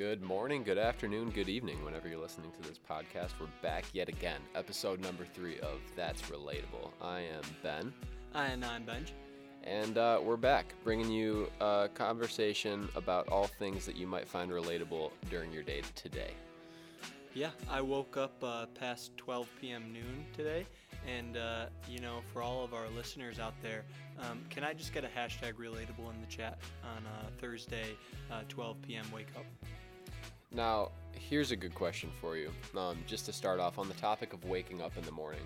Good morning, good afternoon, good evening, whenever you're listening to this podcast. We're back yet again, episode number three of That's Relatable. I am Ben, And I'm Benj. and uh, we're back bringing you a conversation about all things that you might find relatable during your day today. Yeah, I woke up uh, past 12 p.m. noon today, and uh, you know, for all of our listeners out there, um, can I just get a hashtag relatable in the chat on uh, Thursday, uh, 12 p.m. Wake up? Now, here's a good question for you. Um, just to start off on the topic of waking up in the morning,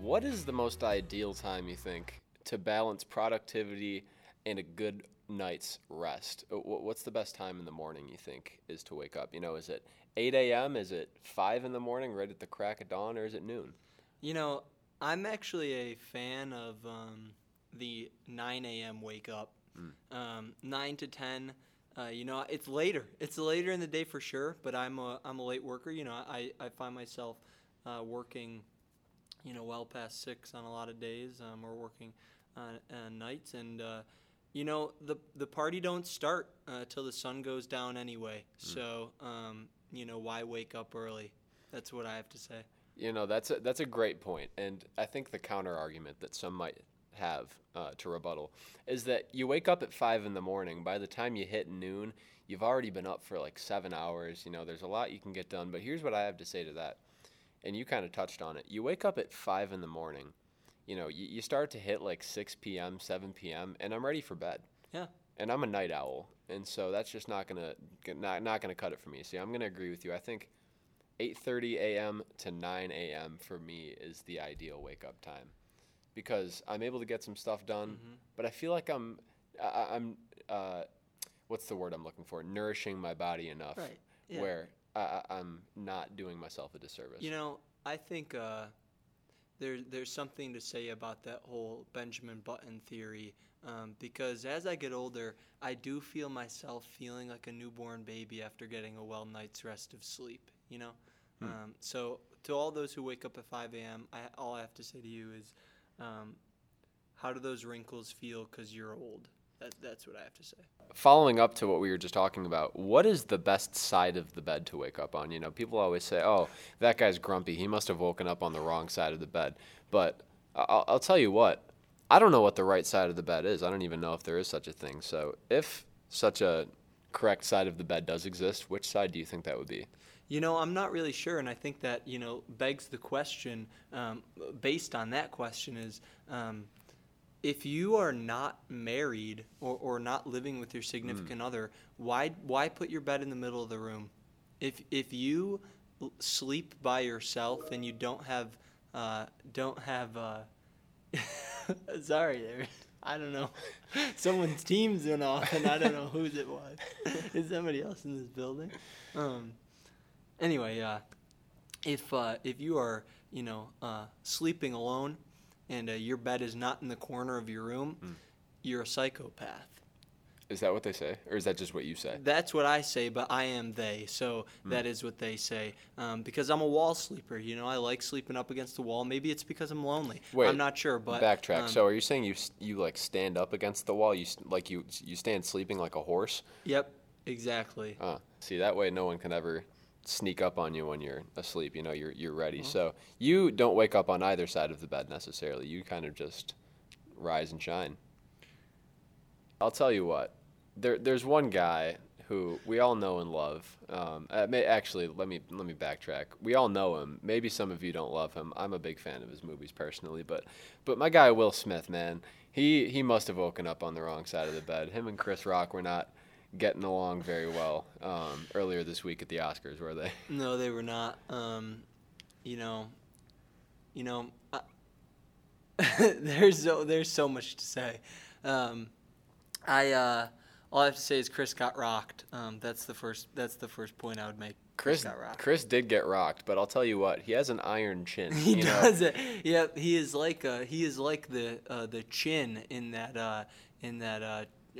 what is the most ideal time you think to balance productivity and a good night's rest? Uh, What's the best time in the morning you think is to wake up? You know, is it 8 a.m.? Is it 5 in the morning, right at the crack of dawn, or is it noon? You know, I'm actually a fan of um, the 9 a.m. wake up. Um, 9 to 10. Uh, you know, it's later. It's later in the day for sure, but I'm a, I'm a late worker. You know, I, I find myself uh, working, you know, well past 6 on a lot of days um, or working on, on nights. And, uh, you know, the, the party don't start uh, till the sun goes down anyway. So, um, you know, why wake up early? That's what I have to say. You know, that's a, that's a great point, and I think the counter argument that some might have uh, to rebuttal is that you wake up at five in the morning. By the time you hit noon, you've already been up for like seven hours. You know, there's a lot you can get done. But here's what I have to say to that, and you kind of touched on it. You wake up at five in the morning. You know, you, you start to hit like 6 p.m., 7 p.m., and I'm ready for bed. Yeah. And I'm a night owl, and so that's just not gonna not not gonna cut it for me. See, I'm gonna agree with you. I think 8:30 a.m. to 9 a.m. for me is the ideal wake up time because I'm able to get some stuff done, Mm-hmm. but I feel like I'm I, I'm uh, what's the word I'm looking for? Nourishing my body enough Right, yeah. where I, I, I'm not doing myself a disservice. You know, I think uh, there, there's something to say about that whole Benjamin Button theory um, because as I get older, I do feel myself feeling like a newborn baby after getting a well night's rest of sleep, you know? Um, so, to all those who wake up at 5 a.m., I, all I have to say to you is um, how do those wrinkles feel because you're old? That, that's what I have to say. following up to what we were just talking about, what is the best side of the bed to wake up on? You know, people always say, "Oh, that guy's grumpy. He must have woken up on the wrong side of the bed." But I'll, I'll tell you what, I don't know what the right side of the bed is. I don't even know if there is such a thing. So, if such a correct side of the bed does exist, which side do you think that would be? You know, I'm not really sure, and I think that you know begs the question. Um, based on that question, is um, if you are not married or, or not living with your significant other, why why put your bed in the middle of the room? If if you sleep by yourself and you don't have uh, don't have uh, sorry there. I don't know. Someone's teams went off, and I don't know whose it was. Is somebody else in this building? Um, anyway, uh, if uh, if you are you know uh, sleeping alone and uh, your bed is not in the corner of your room, you're a psychopath. Is that what they say, or is that just what you say? That's what I say, but I am they, so that is what they say. Um, because I'm a wall sleeper, you know, I like sleeping up against the wall. Maybe it's because I'm lonely. Wait, I'm not sure, but Backtrack. um, so, are you saying you you like stand up against the wall? You like you you stand sleeping like a horse? yep, exactly. Uh, see, that way no one can ever sneak up on you when you're asleep. You know, you're you're ready. So you don't wake up on either side of the bed necessarily. You kind of just rise and shine. I'll tell you what. There, there's one guy who we all know and love. Um, uh, may, actually, let me let me backtrack. We all know him. Maybe some of you don't love him. I'm a big fan of his movies personally, but but my guy Will Smith, man, he he must have woken up on the wrong side of the bed. Him and Chris Rock were not getting along very well um, earlier this week at the Oscars, were they? No, they were not. Um, you know, you know, I, there's so there's so much to say. Um, I uh, all I have to say is Chris got rocked. Um, that's the first. That's the first point I would make. Chris got rocked. Chris did get rocked, but I'll tell you what, he has an iron chin. He you know? does it. Yep, he is like uh, he is like the uh, the chin in that uh, in that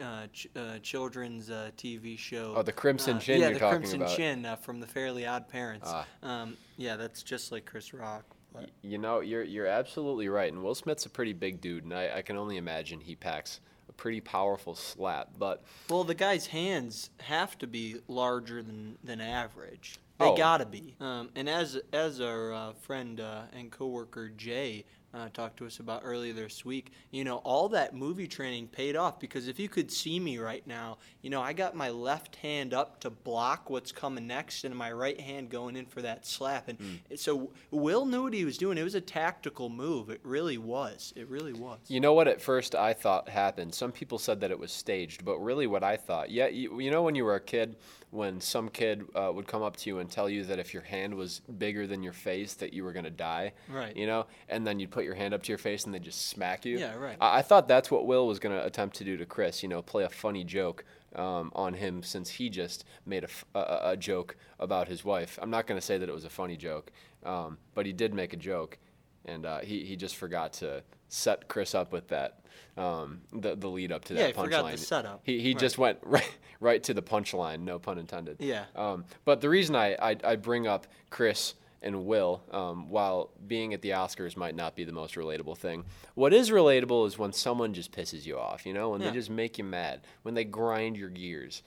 uh, ch- uh, children's uh, TV show. Oh, the Crimson Uh, Chin Yeah, the Crimson about. Chin uh, from the Fairly Odd Parents. Ah. Um, yeah, that's just like Chris Rock. Y- You know, you're you're absolutely right. And Will Smith's a pretty big dude, and I, I can only imagine he packs a pretty powerful slap. But Well, the guy's hands have to be larger than, than average. They Oh. gotta be. Um, and as as our uh, friend uh, and coworker Jay uh, talked to us about earlier this week, you know, all that movie training paid off because if you could see me right now, you know, I got my left hand up to block what's coming next, and my right hand going in for that slap. And so Will knew what he was doing. It was a tactical move. It really was. It really was. You know what? At first, I thought happened. Some people said that it was staged, but really, what I thought, yeah, you, you know, when you were a kid, when some kid uh, would come up to you and tell you that if your hand was bigger than your face, that you were gonna die. Right. You know, and then you'd put your hand up to your face and they just smack you. Yeah, right. I, I thought that's what Will was gonna attempt to do to Chris. You know, play a funny joke. Um, on him since he just made a, f- a- a joke about his wife. I'm not going to say that it was a funny joke, um, but he did make a joke, and uh, he he just forgot to set Chris up with that um, the the lead up to Yeah, that he punchline. forgot the setup. He he Right. just went right right to the punchline. No pun intended. Yeah. Um, but the reason I, I I bring up Chris and Will, um, while being at the Oscars might not be the most relatable thing, what is relatable is when someone just pisses you off. You know, when Yeah. they just make you mad, when they grind your gears.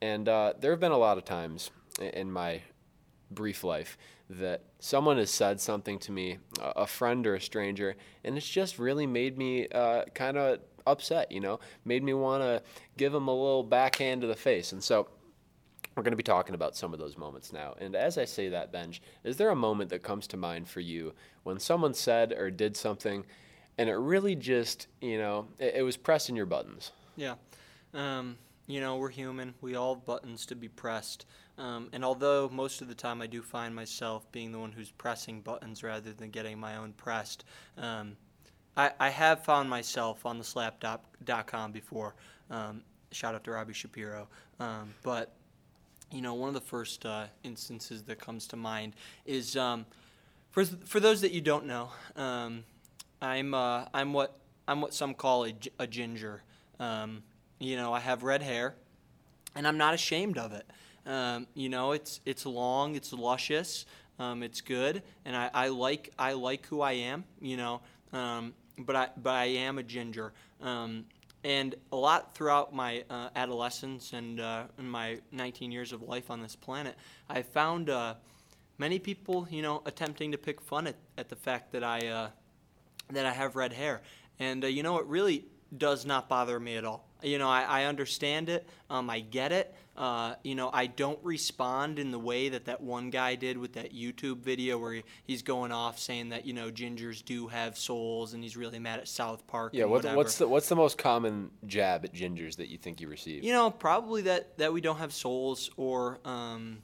And uh, there have been a lot of times in my brief life that someone has said something to me, a friend or a stranger, and it's just really made me uh, kind of upset, you know, made me want to give them a little backhand to the face. And so we're going to be talking about some of those moments now. And as I say that, Benj, is there a moment that comes to mind for you when someone said or did something and it really just, you know, it, it was pressing your buttons? Yeah. Um, you know, we're human. We all have buttons to be pressed. Um, and although most of the time I do find myself being the one who's pressing buttons rather than getting my own pressed, um, I, I have found myself on the slap.com before. Um, shout out to Robbie Shapiro. Um, but, you know, one of the first uh, instances that comes to mind is um, for, for those that you don't know, um, I'm, uh, I'm, what, I'm what some call a, a ginger. Um, you know, I have red hair, and I'm not ashamed of it. Um, you know, it's it's long, it's luscious, um, it's good, and I, I like I like who I am. You know, um, but I but I am a ginger. Um, and a lot throughout my uh, adolescence and uh, my 19 years of life on this planet, I found uh, many people, you know, attempting to pick fun at, at the fact that I uh, that I have red hair. And uh, you know, it really does not bother me at all. You know, I, I understand it. Um, I get it. Uh, you know, I don't respond in the way that that one guy did with that YouTube video where he, he's going off saying that you know gingers do have souls and he's really mad at South Park. Yeah, and what, what's the what's the most common jab at gingers that you think you receive? You know, probably that that we don't have souls or. Um,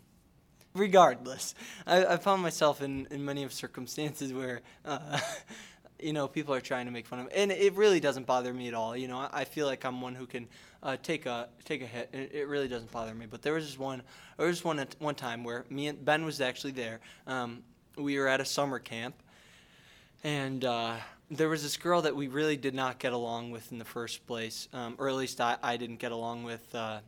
regardless, I, I found myself in, in many of circumstances where, uh, you know, people are trying to make fun of me, and it really doesn't bother me at all. You know, I, feel like I'm one who can uh, take a take a hit. It, really doesn't bother me. But there was this one, there was one one time where me and Ben was actually there. Um, we were at a summer camp, and uh, there was this girl that we really did not get along with in the first place, um, or at least I, I didn't get along with. Uh,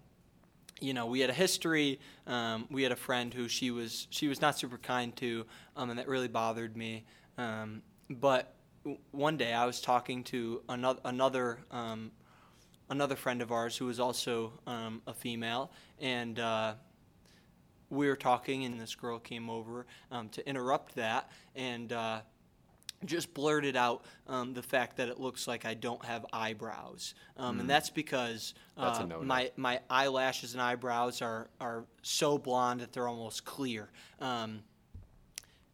you know, we had a history. Um, we had a friend who she was she was not super kind to, um, and that really bothered me. Um, but one day I was talking to another another um, another friend of ours who was also um, a female, and uh, we were talking, and this girl came over um, to interrupt that, and. Uh, just blurted out um, the fact that it looks like I don't have eyebrows, um, and that's because uh, no-no. my my eyelashes and eyebrows are are so blonde that they're almost clear.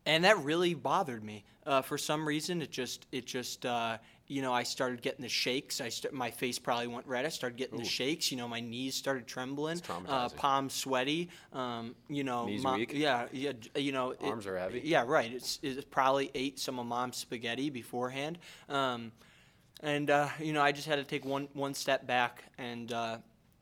And that really bothered me. Uh, for some reason, it just it just uh, you know I started getting the shakes. I st- my face probably went red. I started getting the shakes. You know, my knees started trembling. It's Uh, palms sweaty. Um, you know, Knees mom- weak? Yeah, yeah. You know, it- Arms are heavy? Yeah, right. It's it probably ate some of mom's spaghetti beforehand. Um, and uh, you know, I just had to take one one step back and uh,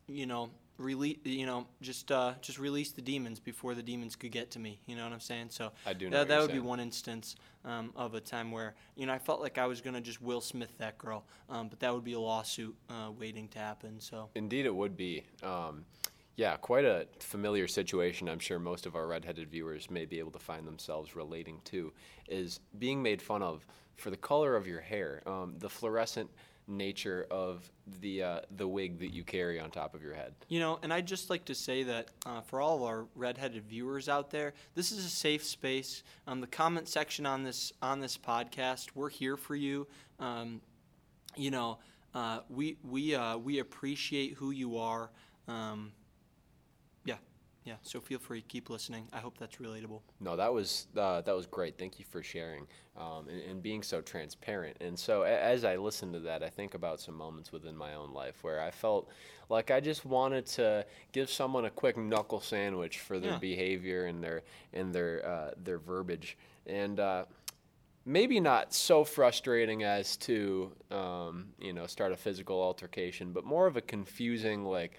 you know release you know just uh, just release the demons before the demons could get to me. You know what I'm saying? So I do that, that would be one instance um, of a time where you know I felt like I was gonna just Will Smith that girl, um, but that would be a lawsuit uh, waiting to happen. So Indeed, it would be. Um, yeah, quite a familiar situation. I'm sure most of our redheaded viewers may be able to find themselves relating to is being made fun of for the color of your hair. Um, the fluorescent nature of the uh, the wig that you carry on top of your head. You know, and I'd just like to say that uh, for all of our redheaded viewers out there, this is a safe space. Um, the comment section on this on this podcast, we're here for you. Um, you know, uh, we we uh, we appreciate who you are. Um, yeah. So feel free, keep listening. I hope that's relatable. No, that was uh, that was great. Thank you for sharing um, and, and, being so transparent. And so, a- as I listen to that, I think about some moments within my own life where I felt like I just wanted to give someone a quick knuckle sandwich for their Yeah. behavior and their and their uh, their verbiage. And uh, maybe not so frustrating as to um, you know start a physical altercation, but more of a confusing like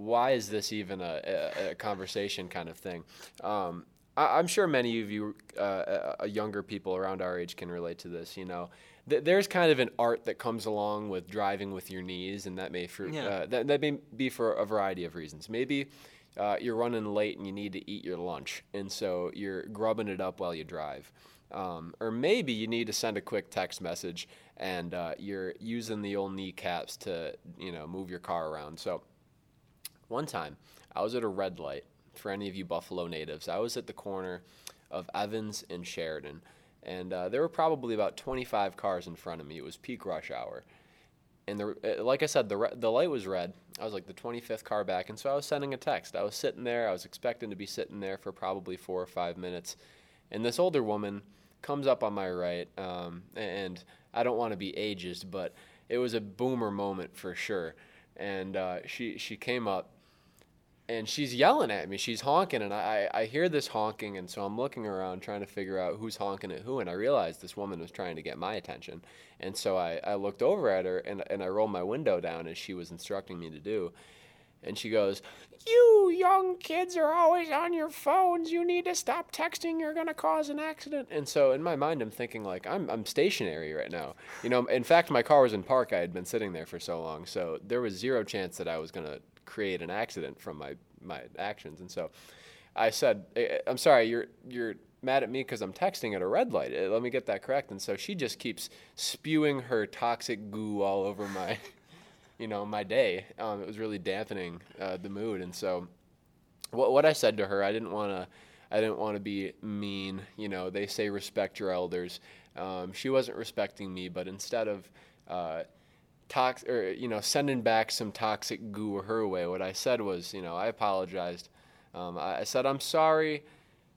why is this even a, a, a conversation kind of thing. Um, I, I'm sure many of you uh, uh, uh, younger people around our age can relate to this. You know, Th- there's kind of an art that comes along with driving with your knees, and that may for Yeah. uh, that, that may be for a variety of reasons. Maybe uh, you're running late and you need to eat your lunch, and so you're grubbing it up while you drive. Um, or maybe you need to send a quick text message and uh, you're using the old kneecaps to, you know, move your car around. So one time I was at a red light. For any of you Buffalo natives, I was at the corner of Evans and Sheridan, and uh, there were probably about 25 cars in front of me. It was peak rush hour, and the, uh, like I said, the re- the light was red. I was like the 25th car back, and so I was sending a text. I was sitting there. I was expecting to be sitting there for probably four or five minutes, and this older woman comes up on my right, um, and I don't want to be ageist, but it was a boomer moment for sure. And uh, she she came up, and she's yelling at me. She's honking, and I, I hear this honking, and so I'm looking around trying to figure out who's honking at who, and I realized this woman was trying to get my attention. And so I, I looked over at her, and, and I rolled my window down as she was instructing me to do. And she goes, You young kids are always on your phones. You need to stop texting. You're going to cause an accident. And so in my mind, I'm thinking, like, I'm, I'm stationary right now. You know, in fact, my car was in park. I had been sitting there for so long. So there was zero chance that I was going to create an accident from my, my actions. And so I said, "Eh, I'm sorry, you're, you're mad at me because I'm texting at a red light. Eh, Let me get that correct. And so she just keeps spewing her toxic goo all over my you know my day. Um, it was really dampening uh, the mood, and so what what I said to her, I didn't want to. I didn't want to be mean. You know, they say respect your elders. Um, she wasn't respecting me, but instead of uh, tox or you know sending back some toxic goo her way, what I said was, you know, I apologized. Um, I, said I'm sorry,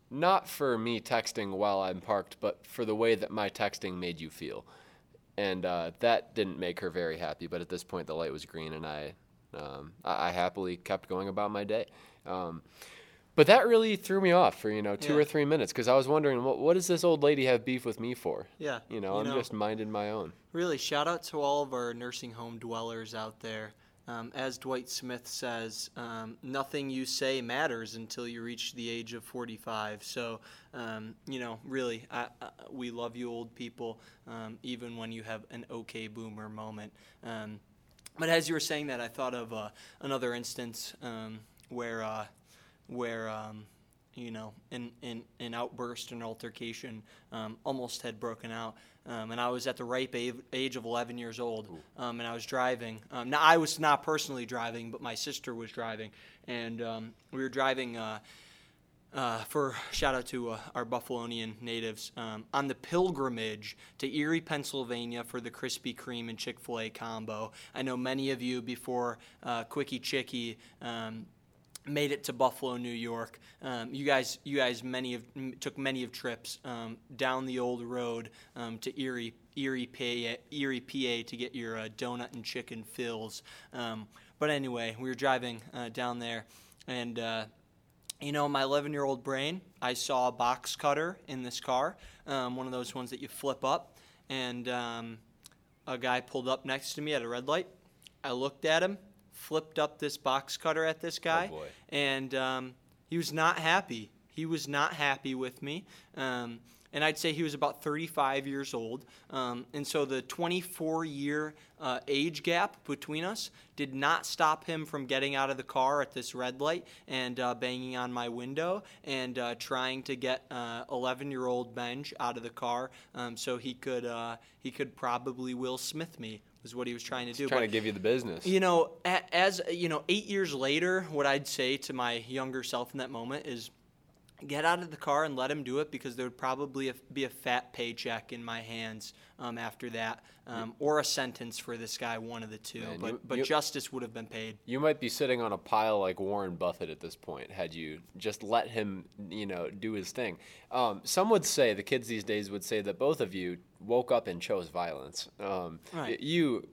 not for me texting while I'm parked, but for the way that my texting made you feel and uh, that didn't make her very happy. But at this point, the light was green, and I, um, I, I happily kept going about my day. Um, but that really threw me off for you know two Yeah. or three minutes because I was wondering what what does this old lady have beef with me for? Yeah. You know, I'm just minding my own. Really, shout out to all of our nursing home dwellers out there. Um, as Dwight Smith says, um, nothing you say matters until you reach the age of 45. So, um, you know, really, I, I, we love you, old people, um, even when you have an okay boomer moment. Um, but as you were saying that, I thought of uh, another instance um, where, uh, where um, you know, an, an, an outburst, an altercation um, almost had broken out. Um, and I was at the ripe age, age of 11 years old, um, and I was driving. Um, now, I was not personally driving, but my sister was driving. And um, we were driving uh, uh, for shout out to uh, our Buffalonian natives um, on the pilgrimage to Erie, Pennsylvania for the Krispy Kreme and Chick fil A combo. I know many of you before uh, Quickie Chickie. Um, made it to Buffalo, New York. Um, you guys, you guys, many of m- took many of trips um, down the old road um, to Erie, Erie, PA, Erie, PA, to get your uh, donut and chicken fills. Um, but anyway, we were driving uh, down there, and uh, you know, my 11 year old brain, I saw a box cutter in this car, um, one of those ones that you flip up, and um, a guy pulled up next to me at a red light. I looked at him, flipped up this box cutter at this guy, boy. and um, he was not happy. He was not happy with me. Um, and I'd say he was about 35 years old. Um, and so the 24 year uh, age gap between us did not stop him from getting out of the car at this red light and uh, banging on my window and uh, trying to get 11 year old Benj out of the car um, so he could uh, he could probably Will Smith me was what he was trying to do. He's trying but, to give you the business. You know, as you know, eight years later, what I'd say to my younger self in that moment is get out of the car and let him do it because there would probably be a fat paycheck in my hands um, after that, um, or a sentence for this guy, one of the two. Man, but you, but you, justice would have been paid. You might be sitting on a pile like Warren Buffett at this point had you just let him, you know, do his thing. Um, some would say the kids these days would say that both of you woke up and chose violence. Um, right. You.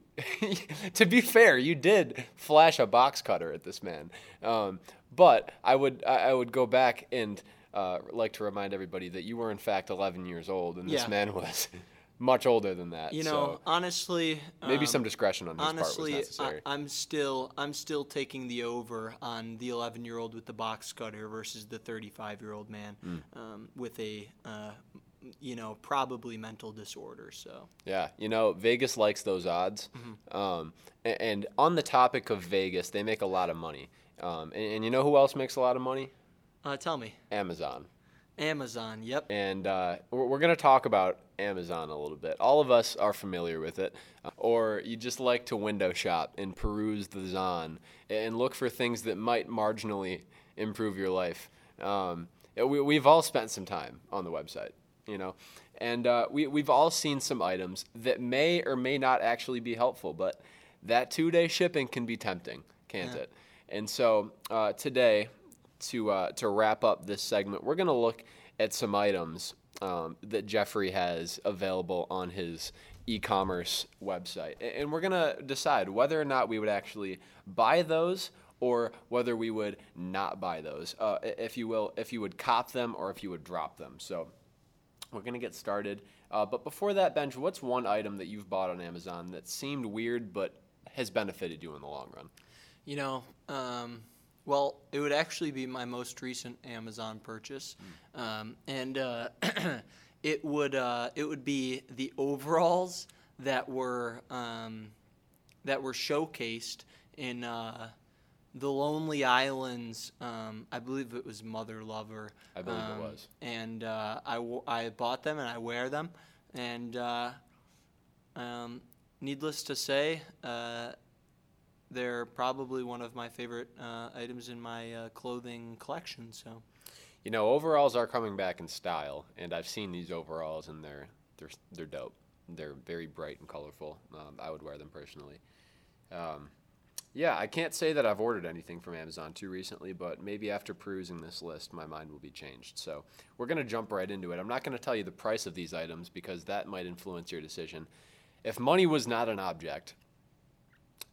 to be fair, you did flash a box cutter at this man, um, but I would I would go back and uh, like to remind everybody that you were in fact 11 years old, and this yeah. man was much older than that. You know, so honestly, maybe um, some discretion on his honestly, part was necessary. I, am still I'm still taking the over on the 11 year old with the box cutter versus the 35 year old man mm. um, with a. Uh, you know, probably mental disorder. So yeah, you know, Vegas likes those odds. Mm-hmm. Um, and, and, on the topic of Vegas, they make a lot of money. Um, and, and you know who else makes a lot of money? Uh, tell me. Amazon. Amazon, yep. And uh, we're, we're going to talk about Amazon a little bit. All of us are familiar with it. Or you just like to window shop and peruse the Zon and look for things that might marginally improve your life. Um, we, we've all spent some time on the website, you know, and uh, we, we've all seen some items that may or may not actually be helpful, but that two day shipping can be tempting, can't yeah. it? And so uh, today, to uh, to wrap up this segment, we're going to look at some items um, that Jeffrey has available on his e-commerce website, and we're going to decide whether or not we would actually buy those or whether we would not buy those, uh, if you will, if you would cop them or if you would drop them. So we're going to get started. Uh, but before that, Benj, what's one item that you've bought on Amazon that seemed weird but has benefited you in the long run? You know, um, well, it would actually be my most recent Amazon purchase, mm. um, and uh, it would uh, it would be the overalls that were um, that were showcased in uh, the Lonely Islands. Um, I believe it was Mother Lover. I believe it um, was. And uh, I, w- I bought them and I wear them, and uh, um, needless to say uh, they're probably one of my favorite uh, items in my uh, clothing collection. So, you know, overalls are coming back in style, and I've seen these overalls, and they're they're they're dope. They're very bright and colorful. Um, I would wear them personally. Um, yeah, I can't say that I've ordered anything from Amazon too recently, but maybe after perusing this list, my mind will be changed. So we're going to jump right into it. I'm not going to tell you the price of these items because that might influence your decision. If money was not an object,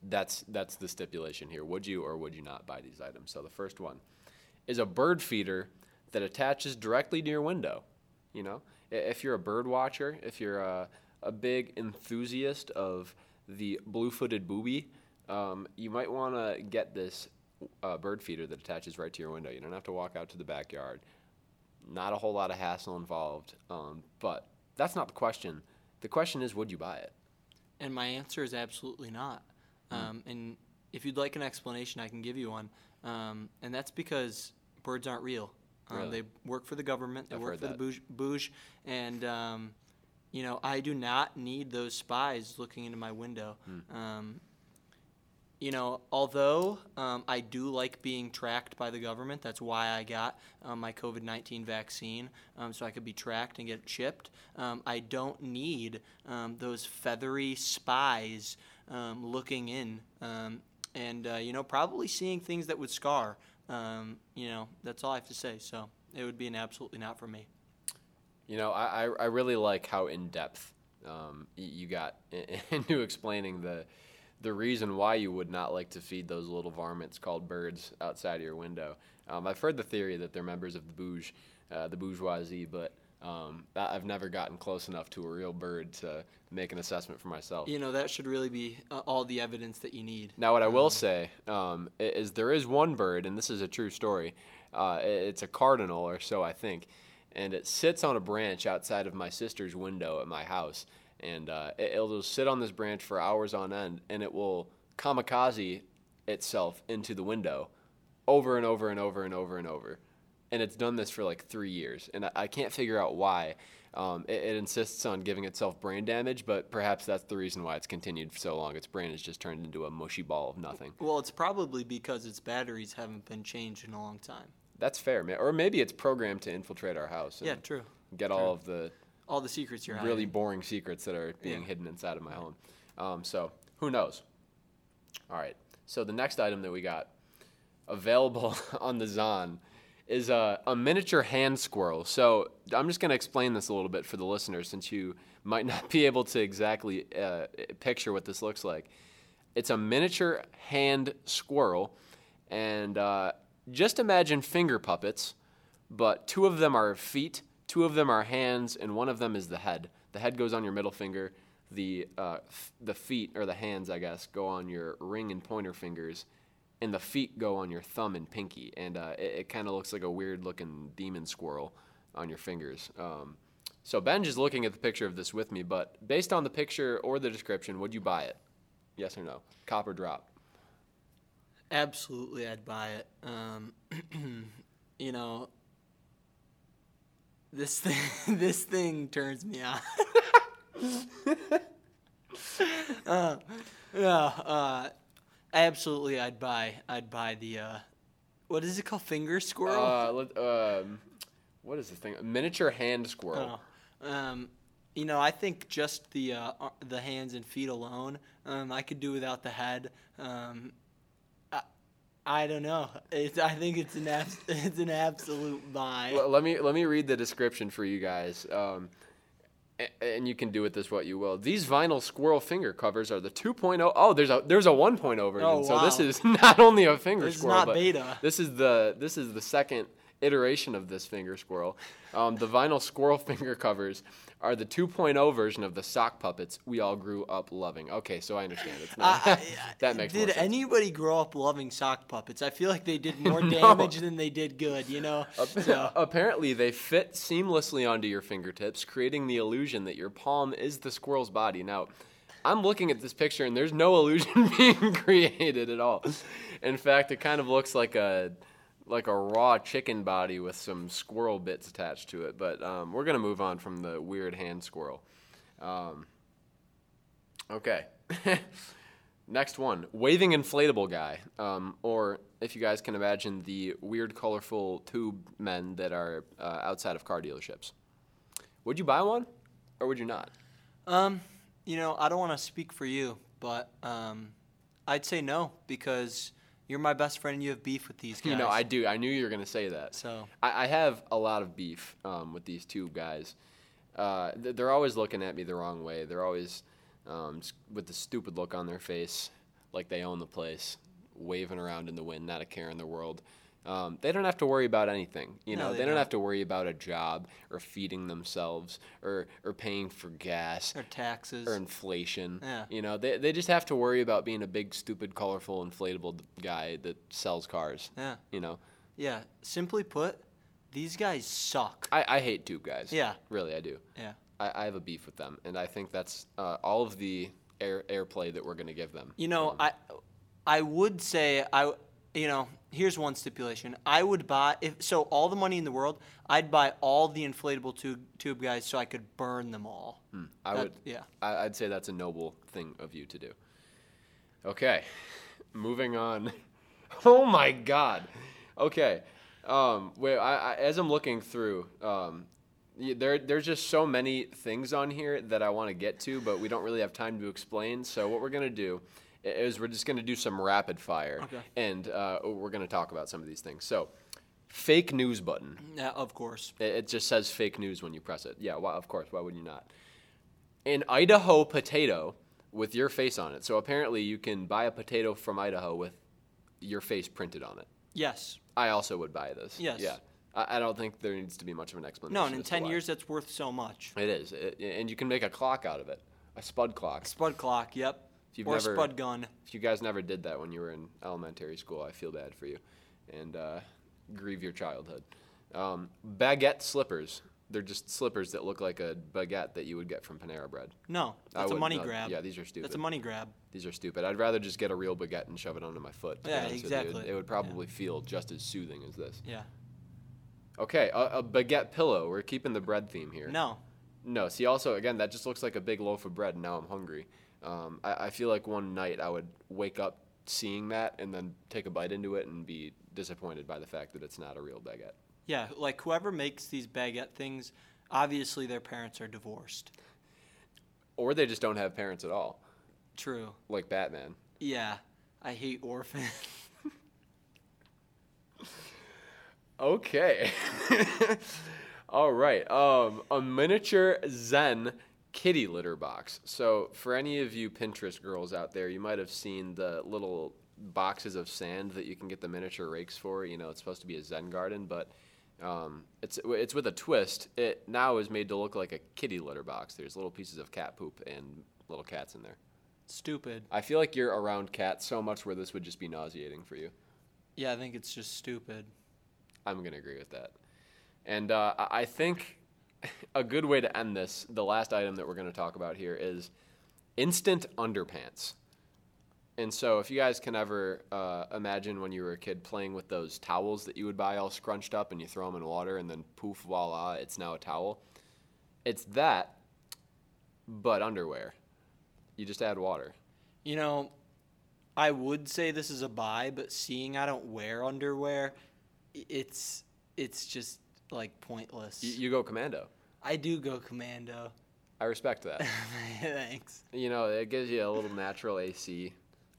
that's that's the stipulation here. Would you or would you not buy these items? So the first one is a bird feeder that attaches directly to your window. You know, if you're a bird watcher, if you're a, a big enthusiast of the blue-footed booby, um, you might want to get this uh, bird feeder that attaches right to your window. You don't have to walk out to the backyard. Not a whole lot of hassle involved, um, but that's not the question. The question is, would you buy it? And my answer is absolutely not. Mm. Um, and if you'd like an explanation, I can give you one. Um, and that's because birds aren't real. Um, really? They work for the government. They I've work for that. the bouge, and um, you know I do not need those spies looking into my window. Mm. you know, although um, I do like being tracked by the government, that's why I got um, my COVID 19 vaccine, um, so I could be tracked and get chipped. Um, I don't need um, those feathery spies um, looking in um, and uh, you know probably seeing things that would scar. Um, you know that's all I have to say. So it would be an absolutely not for me. You know I I really like how in depth um, you got into explaining the the reason why you would not like to feed those little varmints called birds outside of your window. Um, I've heard the theory that they're members of the uh, the bourgeoisie, but um, I've never gotten close enough to a real bird to make an assessment for myself. You know, that should really be uh, all the evidence that you need. Now, what I will um, say um, is there is one bird, and this is a true story, Uh, it's a cardinal or so, I think, and it sits on a branch outside of my sister's window at my house, and uh, it, it'll just sit on this branch for hours on end, and it will kamikaze itself into the window over and over and over and over and over. And it's done this for like three years, and I, I can't figure out why. Um, it, it insists on giving itself brain damage, but perhaps that's the reason why it's continued for so long. Its brain has just turned into a mushy ball of nothing. Well, it's probably because its batteries haven't been changed in a long time. That's fair, man. Or maybe it's programmed to infiltrate our house and Yeah, true. get all of the All the secrets you're really hiding. boring secrets that are being Yeah. hidden inside of my home. Um, so who knows? All right. So the next item that we got available on the Zon is a, a miniature hand squirrel. So I'm just going to explain this a little bit for the listeners since you might not be able to exactly uh, picture what this looks like. It's a miniature hand squirrel, and uh, just imagine finger puppets, but two of them are feet, two of them are hands, and one of them is the head. The head goes on your middle finger. The uh, f- the feet or the hands, I guess, go on your ring and pointer fingers, and the feet go on your thumb and pinky. And uh, it, it kind of looks like a weird looking demon squirrel on your fingers. Um, so Benj is looking at the picture of this with me, but based on the picture or the description, would you buy it? Yes or no? Copper drop? Absolutely, I'd buy it. Um, you know, this thing, this thing turns me on. uh, uh, absolutely, I'd buy. I'd buy the. Uh, what is it called? Finger squirrel. Uh, let, um, what is the thing? A miniature hand squirrel. Oh. Um, you know, I think just the uh, the hands and feet alone, um, I could do without the head. Um, I, I don't know. It's, I think it's an abs- it's an absolute buy. Let me let me read the description for you guys. Um, and you can do with this what you will. These vinyl squirrel finger covers are the 2.0. Oh, there's a there's a 1.0 version. Oh, wow. So this is not only a finger This is squirrel, not but beta. this is the this is the second iteration of this finger squirrel. Um, the vinyl squirrel finger covers are the 2.0 version of the sock puppets we all grew up loving. Okay, so I understand. It's not, I- that makes did anybody grow up loving sock puppets? I feel like they did more No. damage than they did good. You know. So, Apparently, they fit seamlessly onto your fingertips, creating the illusion that your palm is the squirrel's body. Now, I'm looking at this picture, and there's no illusion being created at all. In fact, it kind of looks like a like a raw chicken body with some squirrel bits attached to it. But um, we're gonna move on from the weird hand squirrel. Um, okay. Next one, waving inflatable guy, um, or if you guys can imagine the weird, colorful tube men that are uh, outside of car dealerships. Would you buy one, or would you not? um, you know, I don't want to speak for you, but um, I'd say no because you're my best friend and you have beef with these guys. You know, I do. I knew you were gonna say that. So I, I have a lot of beef um, with these two guys. Uh, they're always looking at me the wrong way. They're always um, with the stupid look on their face, like they own the place, waving around in the wind, not a care in the world. Um, they don't have to worry about anything. You No, know, they they, don't don't. have to worry about a job or feeding themselves or or paying for gas or taxes. or inflation. Yeah. You know, they they just have to worry about being a big, stupid, colorful, inflatable guy that sells cars. yeah, You know, yeah. Simply put, these guys suck. I, I hate tube guys. Yeah. Really, I do. Yeah. I, I have a beef with them, and I think that's uh, all of the air airplay that we're going to give them. You know, Um, I I would say I you know, here's one stipulation. I would buy if so all the money in the world, I'd buy all the inflatable tube tube guys so I could burn them all. hmm, I That- would. yeah. I, I'd say that's a noble thing of you to do. Okay, moving on. oh my God. Okay. Um, wait, I, I, as I'm looking through, um, there there's just so many things on here that I want to get to, but we don't really have time to explain. So what we're gonna do is we're just gonna do some rapid fire, Okay. and uh, we're gonna talk about some of these things. So, fake news button. Yeah, of course. It, it just says fake news when you press it. Yeah, why, of course. Why would you not? An Idaho potato with your face on it. So apparently, you can buy a potato from Idaho with your face printed on it. Yes. I also would buy this. Yes. Yeah. I, I don't think there needs to be much of an explanation. No, and in 10 years that's worth so much. It is. It, and you can make a clock out of it, a spud clock. Spud clock, yep. If you've or never- spud gun. If you guys never did that when you were in elementary school, I feel bad for you. And uh, grieve your childhood. Um, baguette slippers. They're just slippers that look like a baguette that you would get from Panera Bread. No, that's a money not- grab. Yeah, these are stupid. That's a money grab. These are stupid. I'd rather just get a real baguette and shove it onto my foot. Yeah, honest with you. exactly. It would probably feel just as soothing as this. Yeah. Okay, a, a baguette pillow. We're keeping the bread theme here. No. No, see, also, again, that just looks like a big loaf of bread, and now I'm hungry. Um, I, I feel like one night I would wake up seeing that and then take a bite into it and be disappointed by the fact that it's not a real baguette. Yeah, like whoever makes these baguette things, obviously their parents are divorced. Or they just don't have parents at all, True. like Batman. Yeah. I hate orphans. Okay. All right. Um, a miniature Zen kitty litter box. So, for any of you Pinterest girls out there, you might have seen the little boxes of sand that you can get the miniature rakes for. You know, it's supposed to be a Zen garden, but um, it's it's with a twist. It now is made to look like a kitty litter box. There's little pieces of cat poop and little cats in there. Stupid. I feel like you're around cats so much where this would just be nauseating for you. Yeah, I think it's just stupid. I'm going to agree with that. And uh, I think a good way to end this, the last item that we're going to talk about here is instant underpants. And so, if you guys can ever uh, imagine when you were a kid playing with those towels that you would buy all scrunched up and you throw them in water and then poof, voila, it's now a towel. It's that, but underwear. You just add water. You know, I would say this is a buy, but seeing I don't wear underwear, it's it's just like pointless. You, you go commando. I do go commando. I respect that. Thanks. you know, it gives you a little natural AC,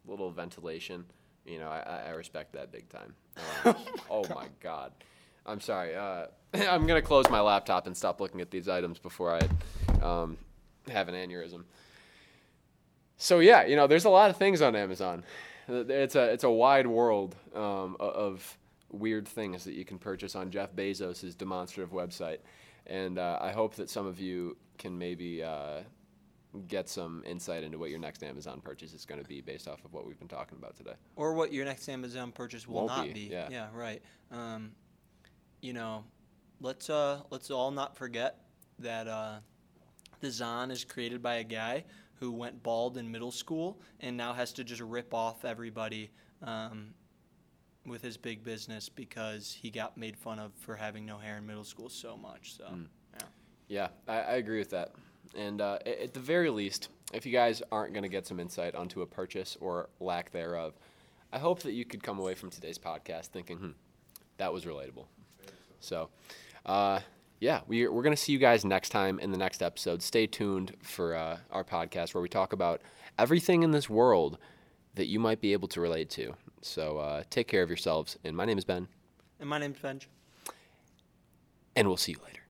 a little ventilation. You know, I, I- respect that big time. Um, oh my God. I'm sorry. Uh, I'm going to close my laptop and stop looking at these items before I um, have an aneurysm. So yeah, you know, there's a lot of things on Amazon. It's a it's a wide world um, of weird things that you can purchase on Jeff Bezos' demonstrative website, and uh, I hope that some of you can maybe uh, get some insight into what your next Amazon purchase is going to be based off of what we've been talking about today. Or what your next Amazon purchase will Won't not be, be. yeah. right. Um, you know, let's uh let's all not forget that uh, the Zon is created by a guy who went bald in middle school and now has to just rip off everybody um, with his big business because he got made fun of for having no hair in middle school so much. So Mm. yeah. Yeah, I, I agree with that. And uh, at the very least, if you guys aren't going to get some insight onto a purchase or lack thereof, I hope that you could come away from today's podcast thinking, hmm, that was relatable. So, uh, yeah, we, we're going to see you guys next time in the next episode. Stay tuned for uh, our podcast where we talk about everything in this world that you might be able to relate to. So, uh, take care of yourselves. And my name is Ben, And my name's Benj. and we'll see you later.